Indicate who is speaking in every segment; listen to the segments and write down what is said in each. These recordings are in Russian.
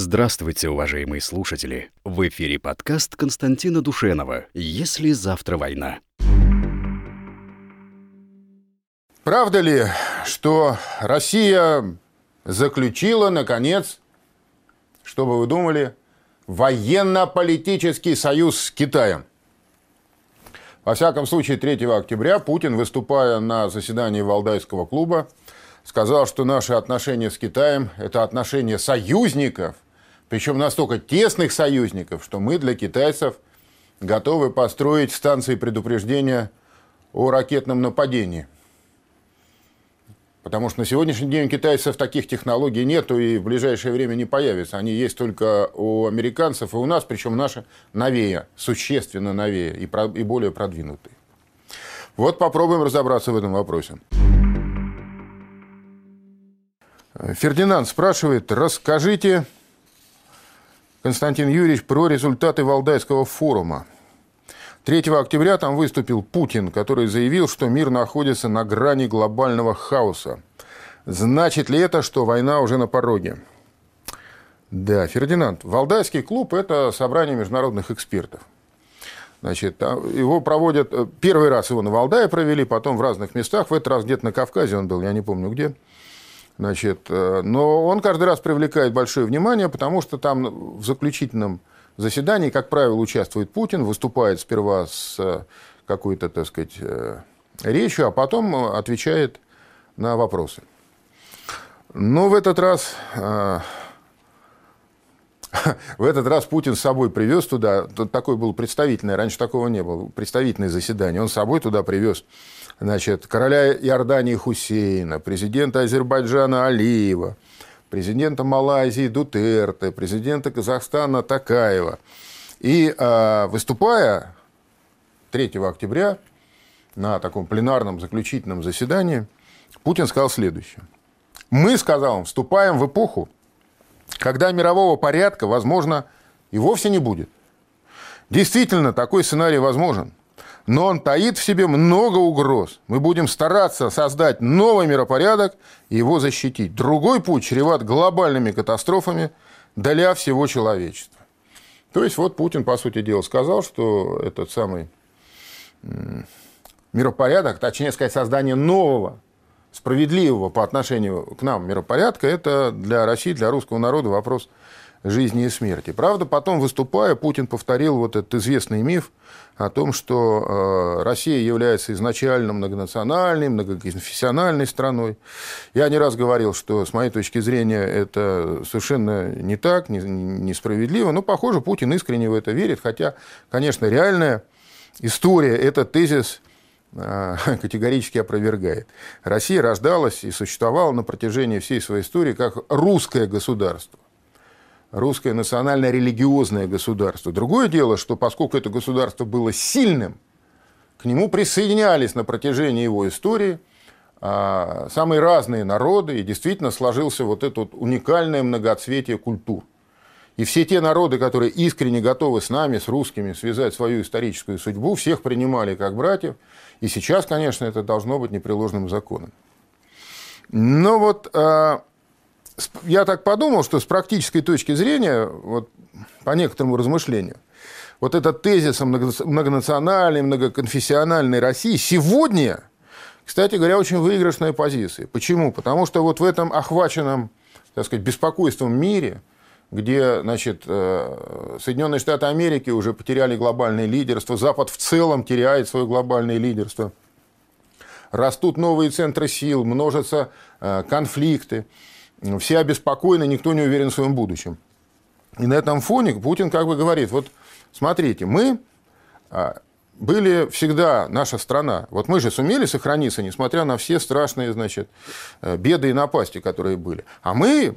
Speaker 1: Здравствуйте, уважаемые слушатели! В эфире подкаст Константина Душенова «Если завтра война».
Speaker 2: Правда ли, что Россия заключила, наконец, что бы вы думали, военно-политический союз с Китаем? Во всяком случае, 3 октября Путин, выступая на заседании Валдайского клуба, сказал, что наши отношения с Китаем – это отношения союзников, причем настолько тесных союзников, что мы для китайцев готовы построить станции предупреждения о ракетном нападении. Потому что на сегодняшний день у китайцев таких технологий нету и в ближайшее время не появится. Они есть только у американцев и у нас, причем наши новее, существенно новее и, про, и более продвинутые. Вот попробуем разобраться в этом вопросе. Фердинанд спрашивает, расскажите, Константин Юрьевич, про результаты Валдайского форума. 3 октября там выступил Путин, который заявил, что мир находится на грани глобального хаоса. Значит ли это, что война уже на пороге? Да, Фердинанд, Валдайский клуб – это собрание международных экспертов. Значит, его проводят, э, первый раз его на Валдае провели, потом в разных местах, в этот раз где-то на Кавказе он был, я не помню где. Значит, э, но он каждый раз привлекает большое внимание, потому что там в заключительном заседании, как правило, участвует Путин, выступает сперва с э, какой-то, так сказать, э, речью, а потом отвечает на вопросы. Но в этот раз в этот раз Путин с собой привез туда, такое было представительное, раньше такого не было, представительное заседание, он с собой туда привез значит, короля Иордании Хусейна, президента Азербайджана Алиева, президента Малайзии Дутерте, президента Казахстана Такаева. И э, выступая 3 октября на таком пленарном заключительном заседании, Путин сказал следующее. Мы, сказал он, вступаем в эпоху, когда мирового порядка, возможно, и вовсе не будет. Действительно, такой сценарий возможен но он таит в себе много угроз. Мы будем стараться создать новый миропорядок и его защитить. Другой путь чреват глобальными катастрофами для всего человечества. То есть вот Путин, по сути дела, сказал, что этот самый миропорядок, точнее сказать, создание нового, справедливого по отношению к нам миропорядка, это для России, для русского народа вопрос жизни и смерти. Правда, потом, выступая, Путин повторил вот этот известный миф о том, что э, Россия является изначально многонациональной, многоконфессиональной страной. Я не раз говорил, что, с моей точки зрения, это совершенно не так, несправедливо, но, похоже, Путин искренне в это верит, хотя, конечно, реальная история этот тезис э, категорически опровергает. Россия рождалась и существовала на протяжении всей своей истории как русское государство русское национально-религиозное государство. Другое дело, что поскольку это государство было сильным, к нему присоединялись на протяжении его истории а, самые разные народы, и действительно сложился вот это вот уникальное многоцветие культур. И все те народы, которые искренне готовы с нами, с русскими, связать свою историческую судьбу, всех принимали как братьев. И сейчас, конечно, это должно быть непреложным законом. Но вот а, я так подумал, что с практической точки зрения, вот, по некоторому размышлению, вот этот тезис о многонациональной, многоконфессиональной России сегодня, кстати говоря, очень выигрышная позиция. Почему? Потому что вот в этом охваченном, так сказать, беспокойством мире, где значит, э, Соединенные Штаты Америки уже потеряли глобальное лидерство, Запад в целом теряет свое глобальное лидерство, растут новые центры сил, множатся э, конфликты все обеспокоены, никто не уверен в своем будущем. И на этом фоне Путин как бы говорит, вот смотрите, мы а, были всегда наша страна. Вот мы же сумели сохраниться, несмотря на все страшные значит, э, беды и напасти, которые были. А мы,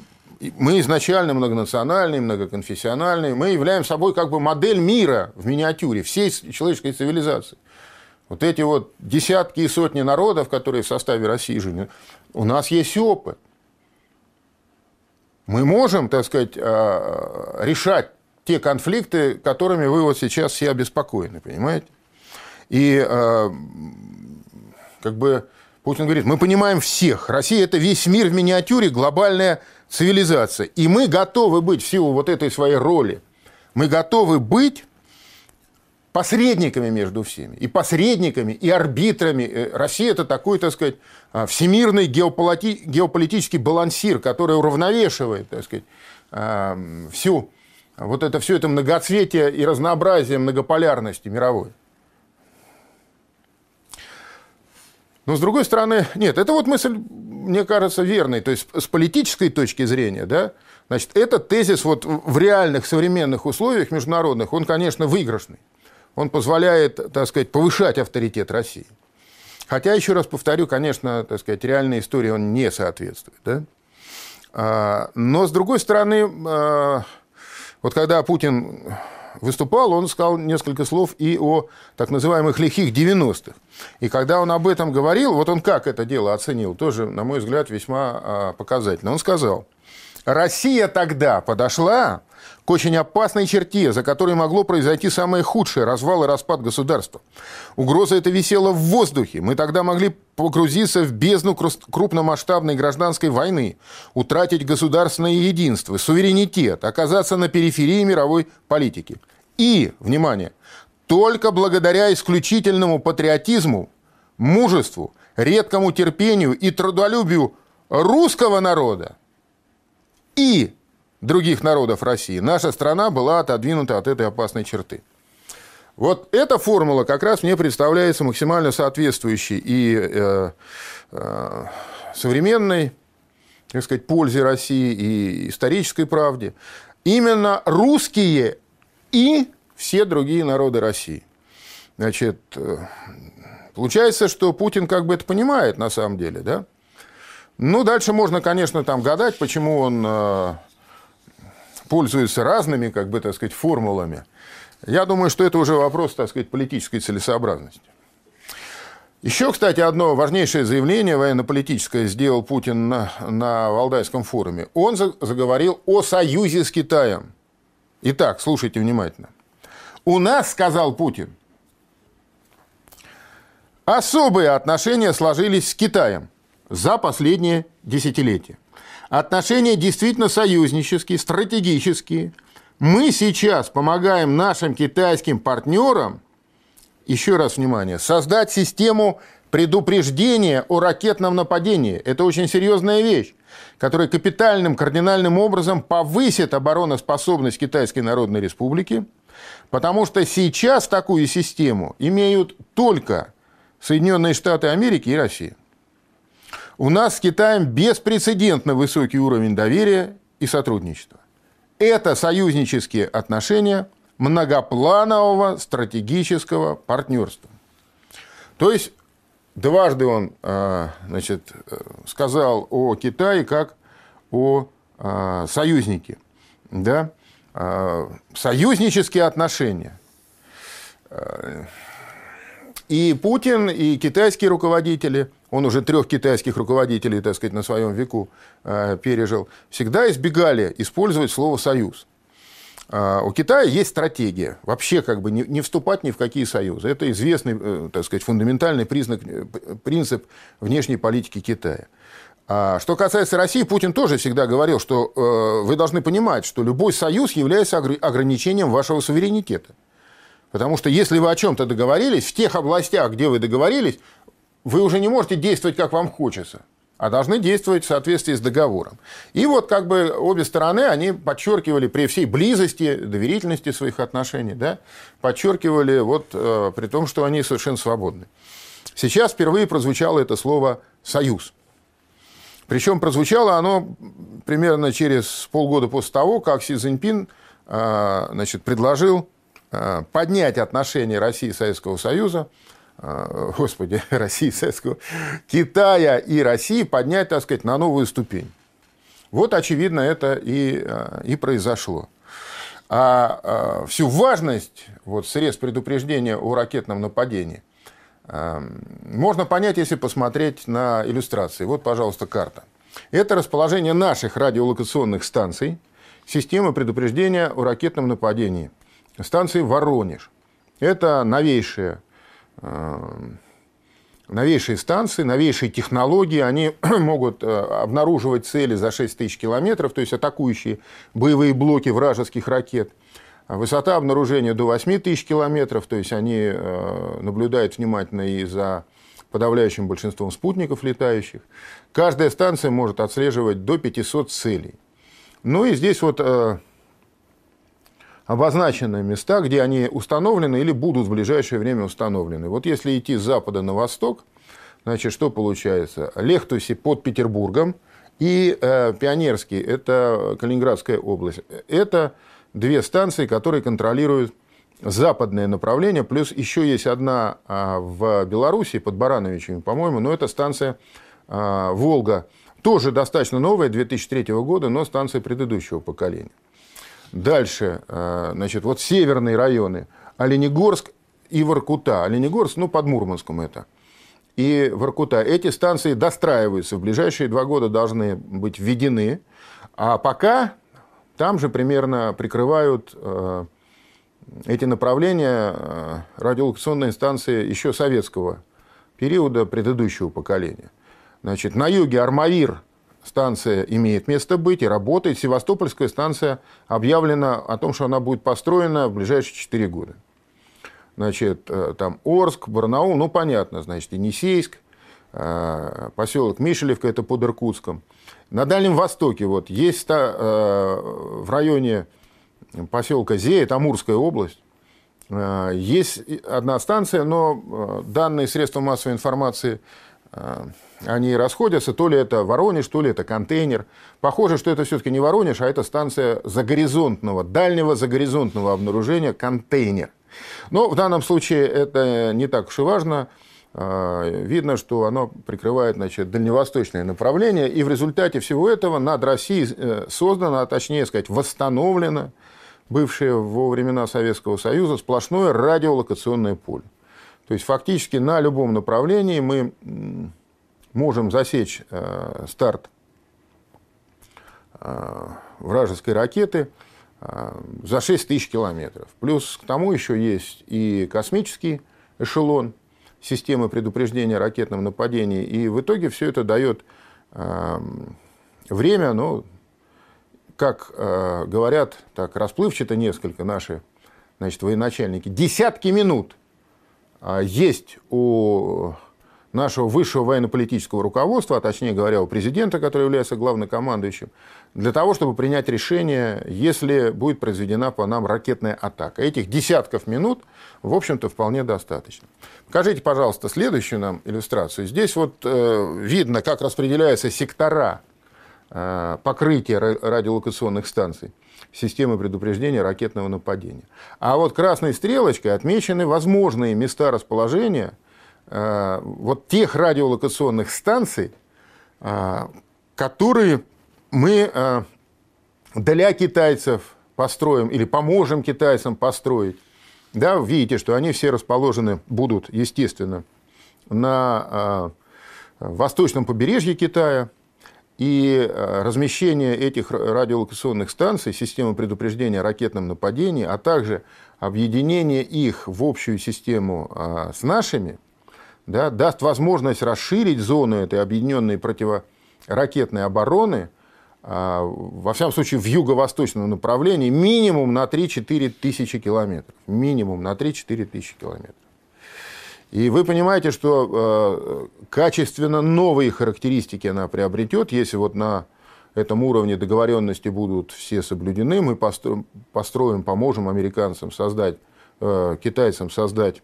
Speaker 2: мы изначально многонациональные, многоконфессиональные, мы являем собой как бы модель мира в миниатюре всей человеческой цивилизации. Вот эти вот десятки и сотни народов, которые в составе России жили, у нас есть опыт – мы можем, так сказать, а, решать те конфликты, которыми вы вот сейчас все обеспокоены, понимаете? И а, как бы Путин говорит, мы понимаем всех. Россия – это весь мир в миниатюре, глобальная цивилизация. И мы готовы быть в силу вот этой своей роли. Мы готовы быть посредниками между всеми. И посредниками, и арбитрами. Э, Россия – это такой, так сказать, а, всемирный геополити... геополитический балансир, который уравновешивает, так сказать, а, всю вот это все это многоцветие и разнообразие многополярности мировой. Но с другой стороны, нет, это вот мысль, мне кажется, верной. То есть с политической точки зрения, да, значит, этот тезис вот в реальных современных условиях международных, он, конечно, выигрышный. Он позволяет, так сказать, повышать авторитет России. Хотя, еще раз повторю, конечно, так сказать, реальной истории он не соответствует. Да? А, но, с другой стороны, а, вот когда Путин выступал, он сказал несколько слов и о так называемых лихих 90-х. И когда он об этом говорил, вот он как это дело оценил, тоже, на мой взгляд, весьма а, показательно. Он сказал, Россия тогда подошла к очень опасной черте, за которой могло произойти самое худшее – развал и распад государства. Угроза эта висела в воздухе. Мы тогда могли погрузиться в бездну крупномасштабной гражданской войны, утратить государственное единство, суверенитет, оказаться на периферии мировой политики. И, внимание, только благодаря исключительному патриотизму, мужеству, редкому терпению и трудолюбию русского народа и других народов России, наша страна была отодвинута от этой опасной черты. Вот эта формула как раз мне представляется максимально соответствующей и э, э, современной, так сказать, пользе России и исторической правде. Именно русские и все другие народы России. Значит, э, получается, что Путин как бы это понимает на самом деле, да? Ну, дальше можно, конечно, там гадать, почему он э, пользуется разными, как бы, так сказать, формулами. Я думаю, что это уже вопрос, так сказать, политической целесообразности. Еще, кстати, одно важнейшее заявление военно-политическое сделал Путин на, на Валдайском форуме. Он заговорил о союзе с Китаем. Итак, слушайте внимательно. У нас, сказал Путин, особые отношения сложились с Китаем за последние десятилетия. Отношения действительно союзнические, стратегические. Мы сейчас помогаем нашим китайским партнерам, еще раз внимание, создать систему предупреждения о ракетном нападении. Это очень серьезная вещь, которая капитальным, кардинальным образом повысит обороноспособность Китайской Народной Республики, потому что сейчас такую систему имеют только Соединенные Штаты Америки и Россия. У нас с Китаем беспрецедентно высокий уровень доверия и сотрудничества. Это союзнические отношения многопланового стратегического партнерства. То есть дважды он а, значит, сказал о Китае как о а, союзнике. Да? А, союзнические отношения. И Путин, и китайские руководители – он уже трех китайских руководителей, так сказать, на своем веку э, пережил, всегда избегали использовать слово «союз». Э, у Китая есть стратегия вообще как бы не, не вступать ни в какие союзы. Это известный, э, так сказать, фундаментальный признак, э, принцип внешней политики Китая. А что касается России, Путин тоже всегда говорил, что э, вы должны понимать, что любой союз является ограничением вашего суверенитета. Потому что если вы о чем-то договорились, в тех областях, где вы договорились, вы уже не можете действовать, как вам хочется, а должны действовать в соответствии с договором. И вот как бы обе стороны, они подчеркивали при всей близости, доверительности своих отношений, да, подчеркивали вот э, при том, что они совершенно свободны. Сейчас впервые прозвучало это слово «союз». Причем прозвучало оно примерно через полгода после того, как Си Цзиньпин э, значит, предложил э, поднять отношения России и Советского Союза господи, России, Советского, Китая и России поднять, так сказать, на новую ступень. Вот, очевидно, это и, а, и произошло. А, а всю важность вот, средств предупреждения о ракетном нападении можно понять, если посмотреть на иллюстрации. Вот, пожалуйста, карта. Это расположение наших радиолокационных станций системы предупреждения о ракетном нападении. Станции Воронеж. Это новейшая новейшие станции, новейшие технологии, они могут обнаруживать цели за 6 тысяч километров, то есть атакующие боевые блоки вражеских ракет. Высота обнаружения до 8 тысяч километров, то есть они наблюдают внимательно и за подавляющим большинством спутников летающих. Каждая станция может отслеживать до 500 целей. Ну и здесь вот обозначены места, где они установлены или будут в ближайшее время установлены. Вот если идти с запада на восток, значит, что получается? Лехтуси под Петербургом и э, Пионерский, это Калининградская область. Это две станции, которые контролируют западное направление, плюс еще есть одна а, в Беларуси, под Барановичами, по-моему, но это станция а, «Волга», тоже достаточно новая, 2003 года, но станция предыдущего поколения. Дальше, э, значит, вот северные районы, Оленегорск и Воркута. Оленегорск, ну, под Мурманском это. И Воркута. Эти станции достраиваются, в ближайшие два года должны быть введены. А пока там же примерно прикрывают э, эти направления э, радиолокационные станции еще советского периода предыдущего поколения. Значит, на юге Армавир станция имеет место быть и работает. Севастопольская станция объявлена о том, что она будет построена в ближайшие 4 года. Значит, э, там Орск, Барнаул, ну, понятно, значит, Енисейск, э, поселок Мишелевка, это под Иркутском. На Дальнем Востоке вот есть э, в районе поселка Зея, это Амурская область, есть одна станция, но данные средства массовой информации они расходятся, то ли это Воронеж, то ли это контейнер. Похоже, что это все-таки не Воронеж, а это станция загоризонтного, дальнего загоризонтного обнаружения, контейнер. Но в данном случае это не так уж и важно. А, видно, что оно прикрывает значит, дальневосточное направление, и в результате всего этого над Россией э, создано, а точнее сказать, восстановлено бывшее во времена Советского Союза сплошное радиолокационное поле. То есть фактически на любом направлении мы можем засечь э, старт э, вражеской ракеты э, за 6 тысяч километров. Плюс к тому еще есть и космический эшелон системы предупреждения ракетного нападения. И в итоге все это дает время, ну, как говорят, так расплывчато несколько наши значит, военачальники, десятки минут есть у нашего высшего военно-политического руководства, а точнее говоря, у президента, который является главнокомандующим, для того, чтобы принять решение, если будет произведена по нам ракетная атака. Этих десятков минут, в общем-то, вполне достаточно. Покажите, пожалуйста, следующую нам иллюстрацию. Здесь вот э, видно, как распределяются сектора э, покрытия радиолокационных станций системы предупреждения ракетного нападения. А вот красной стрелочкой отмечены возможные места расположения – вот тех радиолокационных станций, э, которые мы э, для китайцев построим или поможем китайцам построить. Да, видите, что они все расположены будут, естественно, на восточном побережье Китая. И размещение этих радиолокационных станций, системы предупреждения о ракетном нападении, а также объединение их в общую систему с нашими – да, даст возможность расширить зону этой объединенной противоракетной обороны, а, во всяком случае, в юго-восточном направлении, минимум на 3-4 тысячи километров. Минимум на 3-4 тысячи километров. И вы понимаете, что э, качественно новые характеристики она приобретет, если вот на этом уровне договоренности будут все соблюдены, мы построим, поможем американцам создать, э, китайцам создать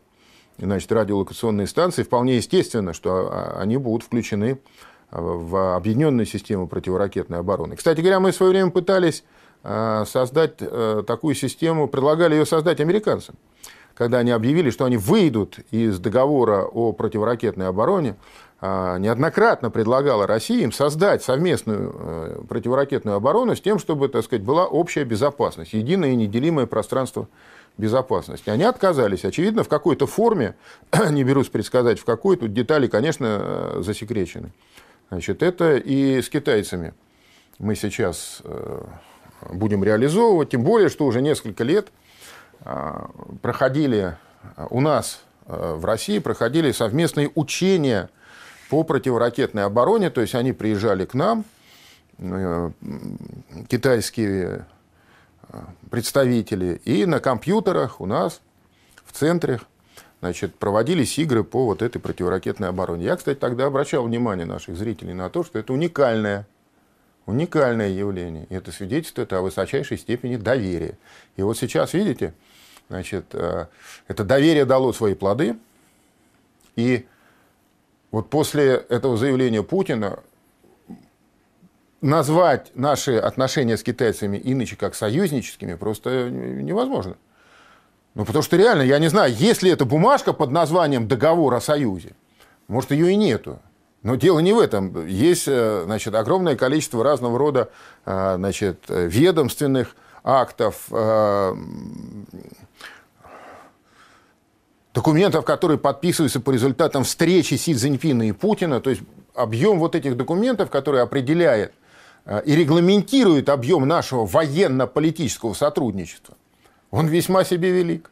Speaker 2: значит, радиолокационные станции, вполне естественно, что а, они будут включены а, в объединенную систему противоракетной обороны. Кстати говоря, мы в свое время пытались а, создать э, такую систему, предлагали ее создать американцам. Когда они объявили, что они выйдут из договора о противоракетной обороне, неоднократно предлагала России им создать совместную э, противоракетную оборону с тем, чтобы, так сказать, была общая безопасность, единое и неделимое пространство безопасности. Они отказались. Очевидно, в какой-то форме, не берусь предсказать, в какой, тут детали, конечно, э, засекречены. Значит, это и с китайцами мы сейчас э, будем реализовывать, тем более, что уже несколько лет э, проходили у нас в России проходили совместные учения по противоракетной обороне, то есть они приезжали к нам, китайские представители, и на компьютерах у нас в центре значит, проводились игры по вот этой противоракетной обороне. Я, кстати, тогда обращал внимание наших зрителей на то, что это уникальное, уникальное явление. И это свидетельствует о высочайшей степени доверия. И вот сейчас, видите, значит, э, это доверие дало свои плоды. И вот после этого заявления Путина назвать наши отношения с китайцами иначе как союзническими просто невозможно. Ну, потому что реально, я не знаю, есть ли эта бумажка под названием «Договор о Союзе». Может, ее и нету. Но дело не в этом. Есть э, значит, огромное количество разного рода э, значит, ведомственных актов, э, документов, которые подписываются по результатам встречи Си Цзиньпина и Путина. То есть объем вот этих документов, который определяет и регламентирует объем нашего военно-политического сотрудничества – он весьма себе велик.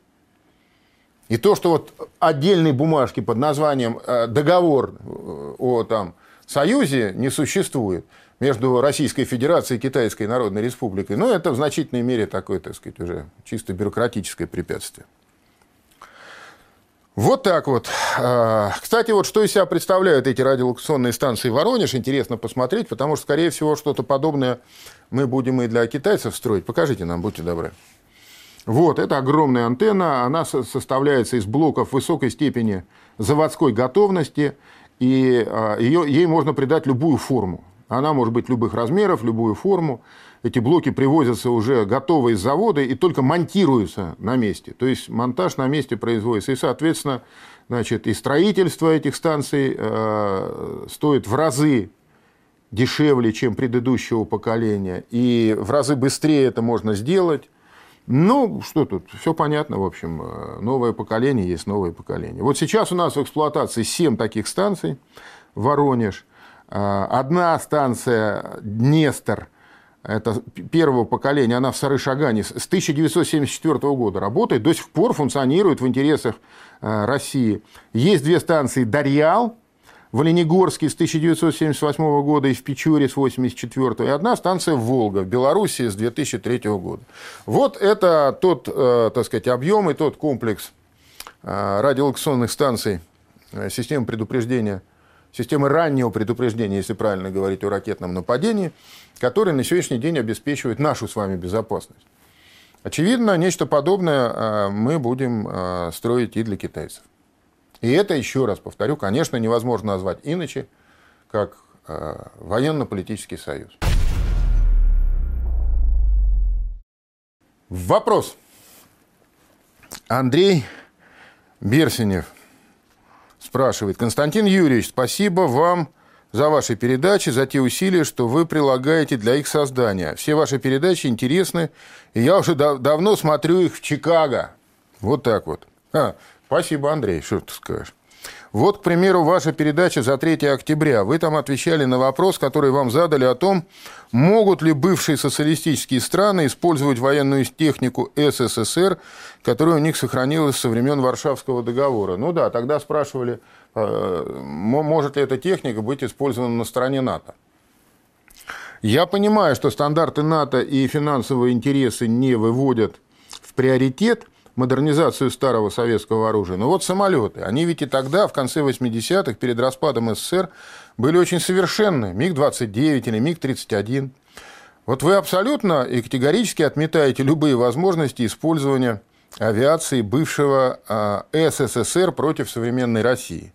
Speaker 2: И то, что вот отдельные бумажки под названием э, договор э, о там, союзе не существует между Российской Федерацией и Китайской Народной Республикой, ну, это в значительной мере такое, так сказать, уже чисто бюрократическое препятствие. Вот так вот. Э, кстати, вот что из себя представляют эти радиолокационные станции Воронеж, интересно посмотреть, потому что, скорее всего, что-то подобное мы будем и для китайцев строить. Покажите нам, будьте добры. Вот, это огромная антенна, она составляется из блоков высокой степени заводской готовности, и а, ее, ей можно придать любую форму. Она может быть любых размеров, любую форму. Эти блоки привозятся уже готовые из завода и только монтируются на месте. То есть монтаж на месте производится. И, соответственно, значит, и строительство этих станций э, стоит в разы дешевле, чем предыдущего поколения. И в разы быстрее это можно сделать. Ну, что тут, все понятно, в общем, э, новое поколение есть новое поколение. Вот сейчас у нас в эксплуатации 7 таких станций, Воронеж, э, одна станция Днестр, это первого поколения, она в Сарышагане с 1974 года работает, до сих пор функционирует в интересах э, России. Есть две станции Дарьял, в Оленегорске с 1978 года и в Печоре с 1984, и одна станция Волга в Беларуси с 2003 года. Вот это тот, э, так сказать, объем и тот комплекс э, радиолокационных станций системы предупреждения, системы раннего предупреждения, если правильно говорить о ракетном нападении, который на сегодняшний день обеспечивает нашу с вами безопасность. Очевидно, нечто подобное мы будем строить и для китайцев. И это, еще раз повторю, конечно, невозможно назвать иначе, как э, военно-политический союз. Вопрос. Андрей Берсенев спрашивает. Константин Юрьевич, спасибо вам за ваши передачи, за те усилия, что вы прилагаете для их создания. Все ваши передачи интересны, и я уже дав- давно смотрю их в Чикаго. Вот так вот. А, Спасибо, Андрей, что ты скажешь. Вот, к примеру, ваша передача за 3 октября. Вы там отвечали на вопрос, который вам задали о том, могут ли бывшие социалистические страны использовать военную технику СССР, которая у них сохранилась со времен Варшавского договора. Ну да, тогда спрашивали, э, может ли эта техника быть использована на стороне НАТО. Я понимаю, что стандарты НАТО и финансовые интересы не выводят в приоритет – модернизацию старого советского оружия. Но вот самолеты, они ведь и тогда, в конце 80-х, перед распадом СССР, были очень совершенны. МиГ-29 или МиГ-31. Вот вы абсолютно и категорически отметаете любые возможности использования авиации бывшего а, СССР против современной России.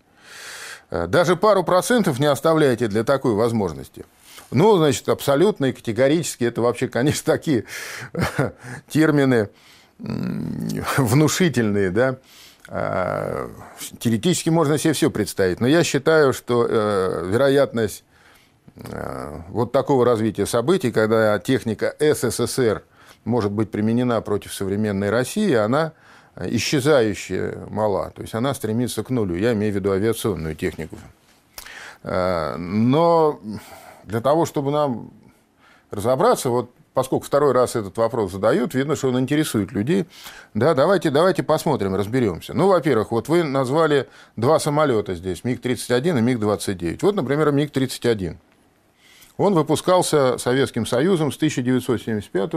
Speaker 2: Э, даже пару процентов не оставляете для такой возможности. Ну, значит, абсолютно и категорически это вообще, конечно, такие термины внушительные, да, а, теоретически можно себе все представить, но я считаю, что э, вероятность э, вот такого развития событий, когда техника СССР может быть применена против современной России, она исчезающая мала, то есть она стремится к нулю. Я имею в виду авиационную технику. Э, но для того, чтобы нам разобраться, вот поскольку второй раз этот вопрос задают, видно, что он интересует людей. Да, давайте, давайте посмотрим, разберемся. Ну, во-первых, вот вы назвали два самолета здесь, МиГ-31 и МиГ-29. Вот, например, МиГ-31. Он выпускался Советским Союзом с 1975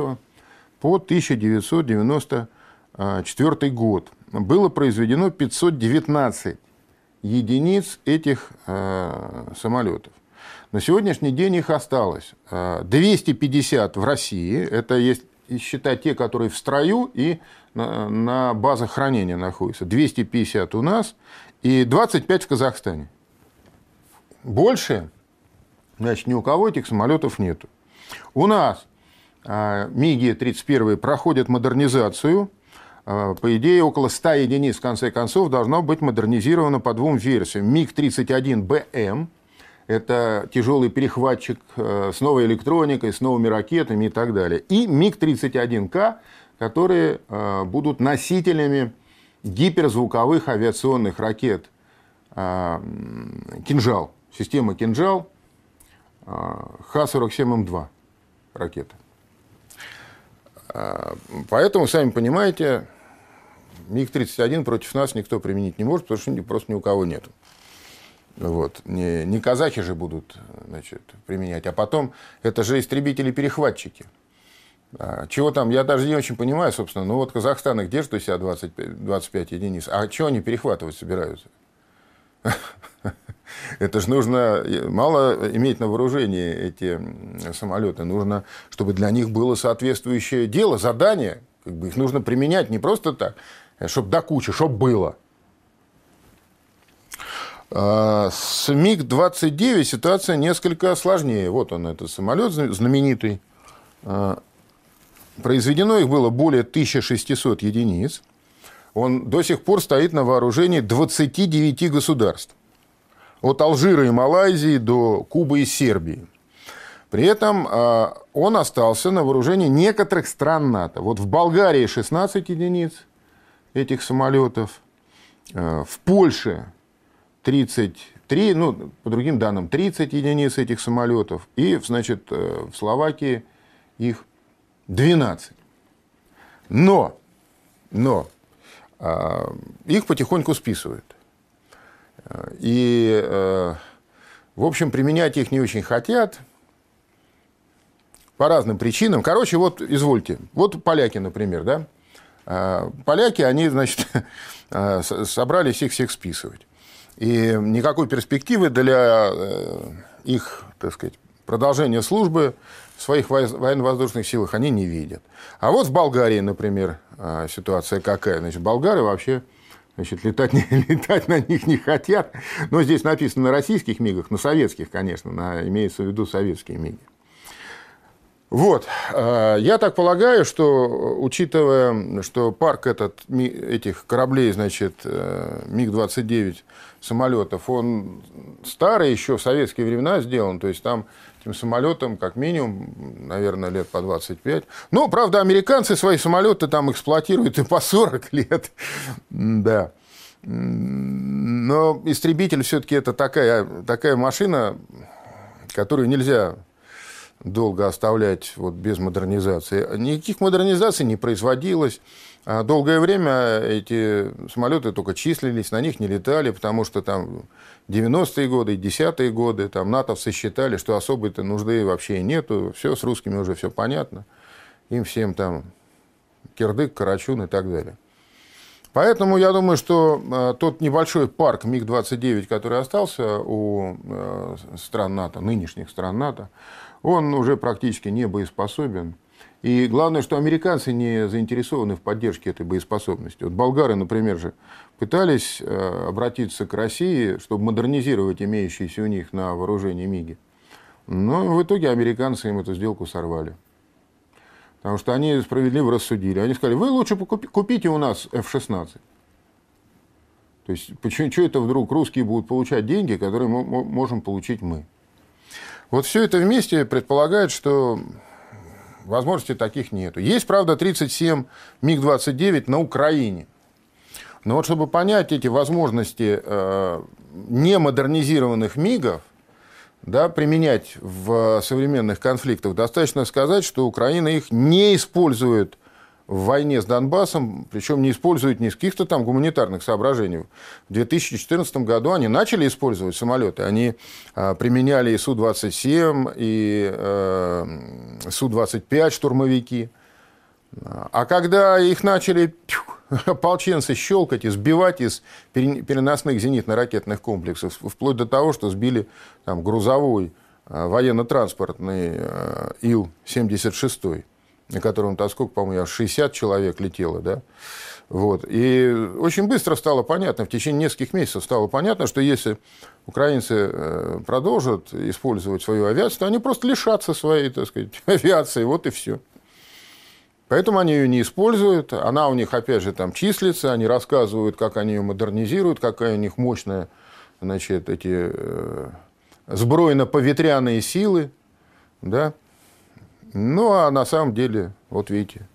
Speaker 2: по 1994 год. Было произведено 519 единиц этих э, самолетов. На сегодняшний день их осталось 250 э, в России, это есть считать те, которые в строю и на, на базах хранения находятся. 250 у нас и 25 в Казахстане. Больше, значит, ни у кого этих самолетов нету. У нас э, МиГи-31 проходят модернизацию – Э, по идее, около 100 единиц, в конце концов, должно быть модернизировано по двум версиям. МиГ-31БМ – это тяжелый перехватчик э, с новой электроникой, с новыми ракетами и так далее. И МиГ-31К, которые э, будут носителями гиперзвуковых авиационных ракет «Кинжал», система «Кинжал», Х-47М2 ракета. Поэтому, сами понимаете, МиГ-31 против нас никто применить не может, потому что просто ни у кого нет. Вот. Не, не казахи же будут значит, применять. А потом, это же истребители-перехватчики. А, чего там, я даже не очень понимаю, собственно. Ну вот Казахстан их держит у себя 25, 25 единиц. А что они перехватывать собираются? Это же нужно, мало иметь на вооружении эти самолеты, нужно, чтобы для них было соответствующее дело, задание. Как бы их нужно применять не просто так, Э, чтобы до кучи, чтобы было. А, с МиГ-29 ситуация несколько сложнее. Вот он, этот самолет знаменитый. А, произведено их было более 1600 единиц. Он до сих пор стоит на вооружении 29 государств. От Алжира и Малайзии до Кубы и Сербии. При этом а, он остался на вооружении некоторых стран НАТО. Вот в Болгарии 16 единиц – этих самолетов. В Польше 33, ну, по другим данным, 30 единиц этих самолетов. И, значит, э, в Словакии их 12. Но, но э, их потихоньку списывают. И, в общем, применять их не очень хотят по разным причинам. Короче, вот, извольте. Вот поляки, например, да, а, поляки, они, значит, а, собрались их всех списывать. И никакой перспективы для э, их, так сказать, продолжения службы в своих военно-воздушных силах они не видят. А вот в Болгарии, например, а, ситуация какая? Значит, болгары вообще значит, летать, не, летать на них не хотят. Но здесь написано на российских МИГах, на советских, конечно, на, имеется в виду советские МИГи. Вот. А, я так полагаю, что, учитывая, что парк этот, этих кораблей, значит, э, МиГ-29 самолетов, он старый еще в советские времена сделан, то есть там этим самолетам как минимум, наверное, лет по 25. Ну, правда, американцы свои самолеты там эксплуатируют и по 40 лет. Да. Но истребитель все-таки это такая, такая машина, которую нельзя долго оставлять вот без модернизации. Никаких модернизаций не производилось. А долгое время эти самолеты только числились, на них не летали, потому что там 90-е годы, 10-е годы там натовцы считали, что особой-то нужды вообще нету, все с русскими уже все понятно, им всем там кирдык, карачун и так далее. Поэтому я думаю, что э, тот небольшой парк МиГ-29, который остался у э, стран НАТО, нынешних стран НАТО, он уже практически не боеспособен. И главное, что американцы не заинтересованы в поддержке этой боеспособности. Вот болгары, например, же пытались э, обратиться к России, чтобы модернизировать имеющиеся у них на вооружении МИГи. Но в итоге американцы им эту сделку сорвали. Потому что они справедливо рассудили. Они сказали, вы лучше купите у нас F-16. То есть, почему что это вдруг русские будут получать деньги, которые мы можем получить мы? Вот все это вместе предполагает, что возможностей таких нету. Есть, правда, 37 МиГ-29 на Украине. Но вот чтобы понять эти возможности э, немодернизированных МиГов, да, применять в современных конфликтах. Достаточно сказать, что Украина их не использует в войне с Донбассом, причем не используют ни с каких-то там гуманитарных соображений. В 2014 году они начали использовать самолеты. Они а, применяли и Су-27, и э, Су-25 штурмовики. А когда их начали ополченцы щелкать и сбивать из переносных зенитно-ракетных комплексов, вплоть до того, что сбили там, грузовой а, военно-транспортный а, Ил-76 на котором там сколько, по-моему, 60 человек летело, да, вот. И очень быстро стало понятно, в течение нескольких месяцев стало понятно, что если украинцы э, продолжат использовать свою авиацию, то они просто лишатся своей, так сказать, авиации, вот и все. Поэтому они ее не используют, она у них, опять же, там числится, они рассказывают, как они ее модернизируют, какая у них мощная, значит, эти э, сбройно-поветряные силы, да, ну, а на самом деле, вот видите,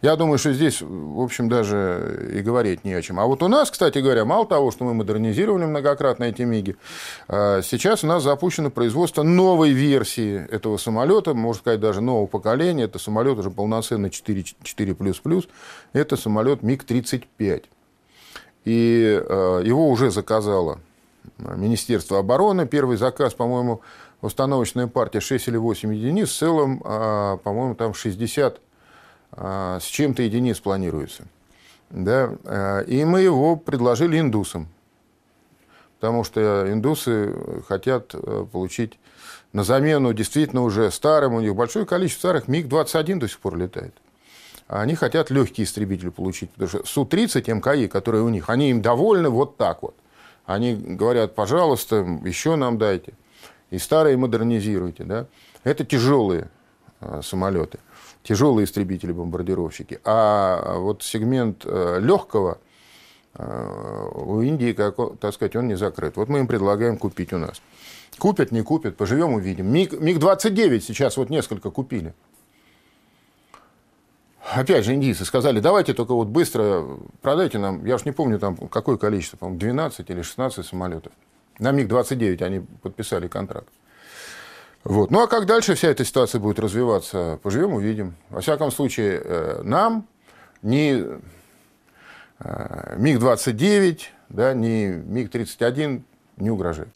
Speaker 2: я думаю, что здесь, в общем, даже и говорить не о чем. А вот у нас, кстати говоря, мало того, что мы модернизировали многократно эти МИГи, а, сейчас у нас запущено производство новой версии этого самолета, можно сказать, даже нового поколения. Это самолет уже полноценный 4, 4++. Это самолет МиГ-35. И а, его уже заказало Министерство обороны. Первый заказ, по-моему, установочная партия 6 или 8 единиц, в целом, а, по-моему, там 60 а, с чем-то единиц планируется. Да? А, и мы его предложили индусам, потому что индусы хотят э, получить на замену действительно уже старым, у них большое количество старых, МиГ-21 до сих пор летает. Они хотят легкий истребитель получить, потому что Су-30 МКИ, которые у них, они им довольны вот так вот. Они говорят, пожалуйста, еще нам дайте и старые модернизируйте. Да? Это тяжелые а, самолеты, тяжелые истребители-бомбардировщики. А вот сегмент э, легкого э, у Индии, как, так сказать, он не закрыт. Вот мы им предлагаем купить у нас. Купят, не купят, поживем, увидим. МиГ, МиГ-29 сейчас вот несколько купили. Опять же, индийцы сказали, давайте только вот быстро продайте нам, я уж не помню там какое количество, по-моему, 12 или 16 самолетов. На МиГ-29 они подписали контракт. Вот. Ну а как дальше вся эта ситуация будет развиваться, поживем, увидим. Во всяком случае, э, нам ни э, МиГ-29, да, ни МиГ-31 не угрожает.